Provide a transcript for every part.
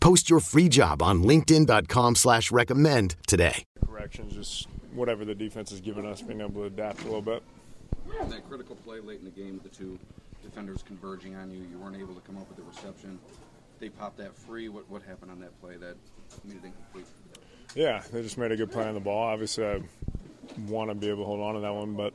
Post your free job on LinkedIn.com slash recommend today. Corrections, just whatever the defense has given us, being able to adapt a little bit. That critical play late in the game with the two defenders converging on you, you weren't able to come up with the reception. They popped that free. What what happened on that play that made it incomplete? Yeah, they just made a good play on the ball. Obviously, I want to be able to hold on to that one, but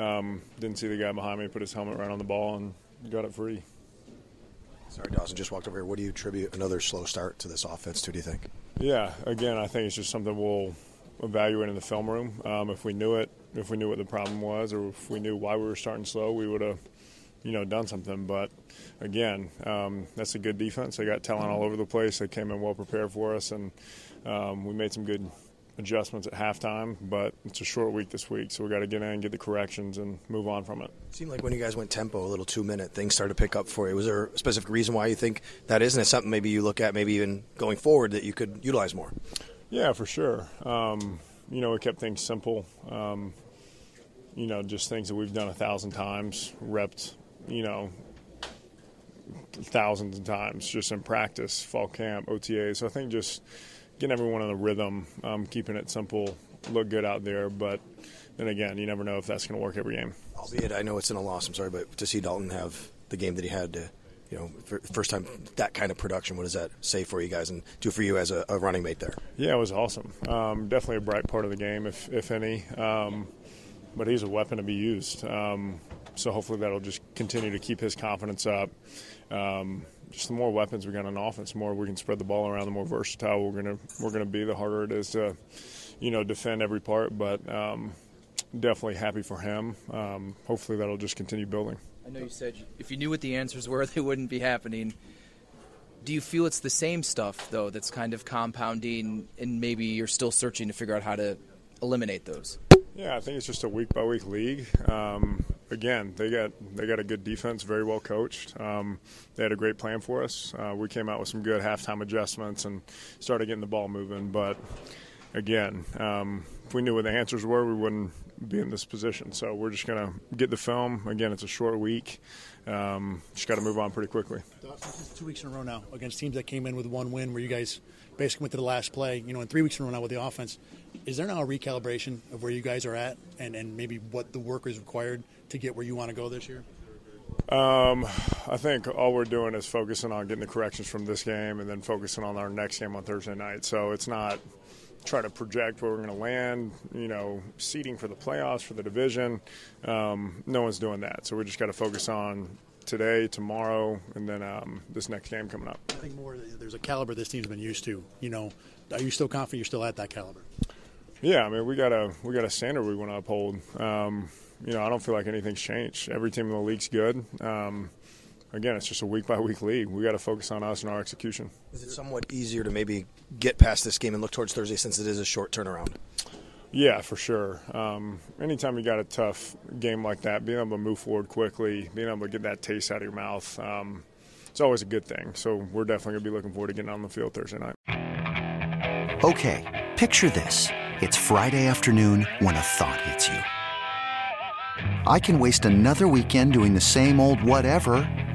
um, didn't see the guy behind me put his helmet right on the ball and got it free. Sorry, Dawson just walked over here. What do you attribute another slow start to this offense to, do you think? Yeah, again, I think it's just something we'll evaluate in the film room. Um, if we knew it, if we knew what the problem was, or if we knew why we were starting slow, we would have, you know, done something. But again, um, that's a good defense. They got talent all over the place. They came in well prepared for us, and um, we made some good adjustments at halftime, but it's a short week this week, so we got to get in, get the corrections, and move on from it. It seemed like when you guys went tempo, a little two minute, things started to pick up for you. Was there a specific reason why you think that is? And it's something maybe you look at, maybe even going forward, that you could utilize more? Yeah, for sure. Um, you know, we kept things simple. Um, you know, just things that we've done a thousand times, repped, you know, thousands of times just in practice, fall camp, OTA. So I think just getting everyone in the rhythm, um, keeping it simple, look good out there. But then again, you never know if that's going to work every game. Albeit, I know it's in a loss. I'm sorry, but to see Dalton have the game that he had to, you know, first time that kind of production, what does that say for you guys and do for you as a, a running mate there? Yeah, it was awesome. Um, definitely a bright part of the game, if if any. Um, but he's a weapon to be used. Um, so hopefully that'll just continue to keep his confidence up. Um, just the more weapons we got on offense, the more we can spread the ball around, the more versatile we're gonna we're gonna be. The harder it is to, you know, defend every part. But um, definitely happy for him. Um, hopefully that'll just continue building. I know you said if you knew what the answers were, they wouldn't be happening. Do you feel it's the same stuff though that's kind of compounding, and maybe you're still searching to figure out how to eliminate those? Yeah, I think it's just a week by week league. Um, again, they got they got a good defense, very well coached. Um, they had a great plan for us. Uh, we came out with some good halftime adjustments and started getting the ball moving. But again, um, if we knew what the answers were, we wouldn't be in this position. So we're just going to get the film. Again, it's a short week. Um, just got to move on pretty quickly. This is two weeks in a row now against teams that came in with one win, where you guys basically went to the last play. You know, in three weeks in a row now with the offense, is there now a recalibration of where you guys are at, and, and maybe what the work is required to get where you want to go this year? Um, I think all we're doing is focusing on getting the corrections from this game, and then focusing on our next game on Thursday night. So it's not try to project where we're going to land, you know, seeding for the playoffs, for the division. Um, no one's doing that. So we just got to focus on today, tomorrow, and then um, this next game coming up. I think more there's a caliber this team's been used to. You know, are you still confident you're still at that caliber? Yeah, I mean, we got a we got a standard we want to uphold. Um, you know, I don't feel like anything's changed. Every team in the league's good. Um, again, it's just a week by week league. We got to focus on us and our execution. Is it somewhat easier to maybe get past this game and look towards Thursday since it is a short turnaround? Yeah, for sure. Um, anytime you got a tough game like that, being able to move forward quickly, being able to get that taste out of your mouth, um, it's always a good thing. So we're definitely going to be looking forward to getting on the field Thursday night. Okay, picture this. It's Friday afternoon when a thought hits you. I can waste another weekend doing the same old whatever,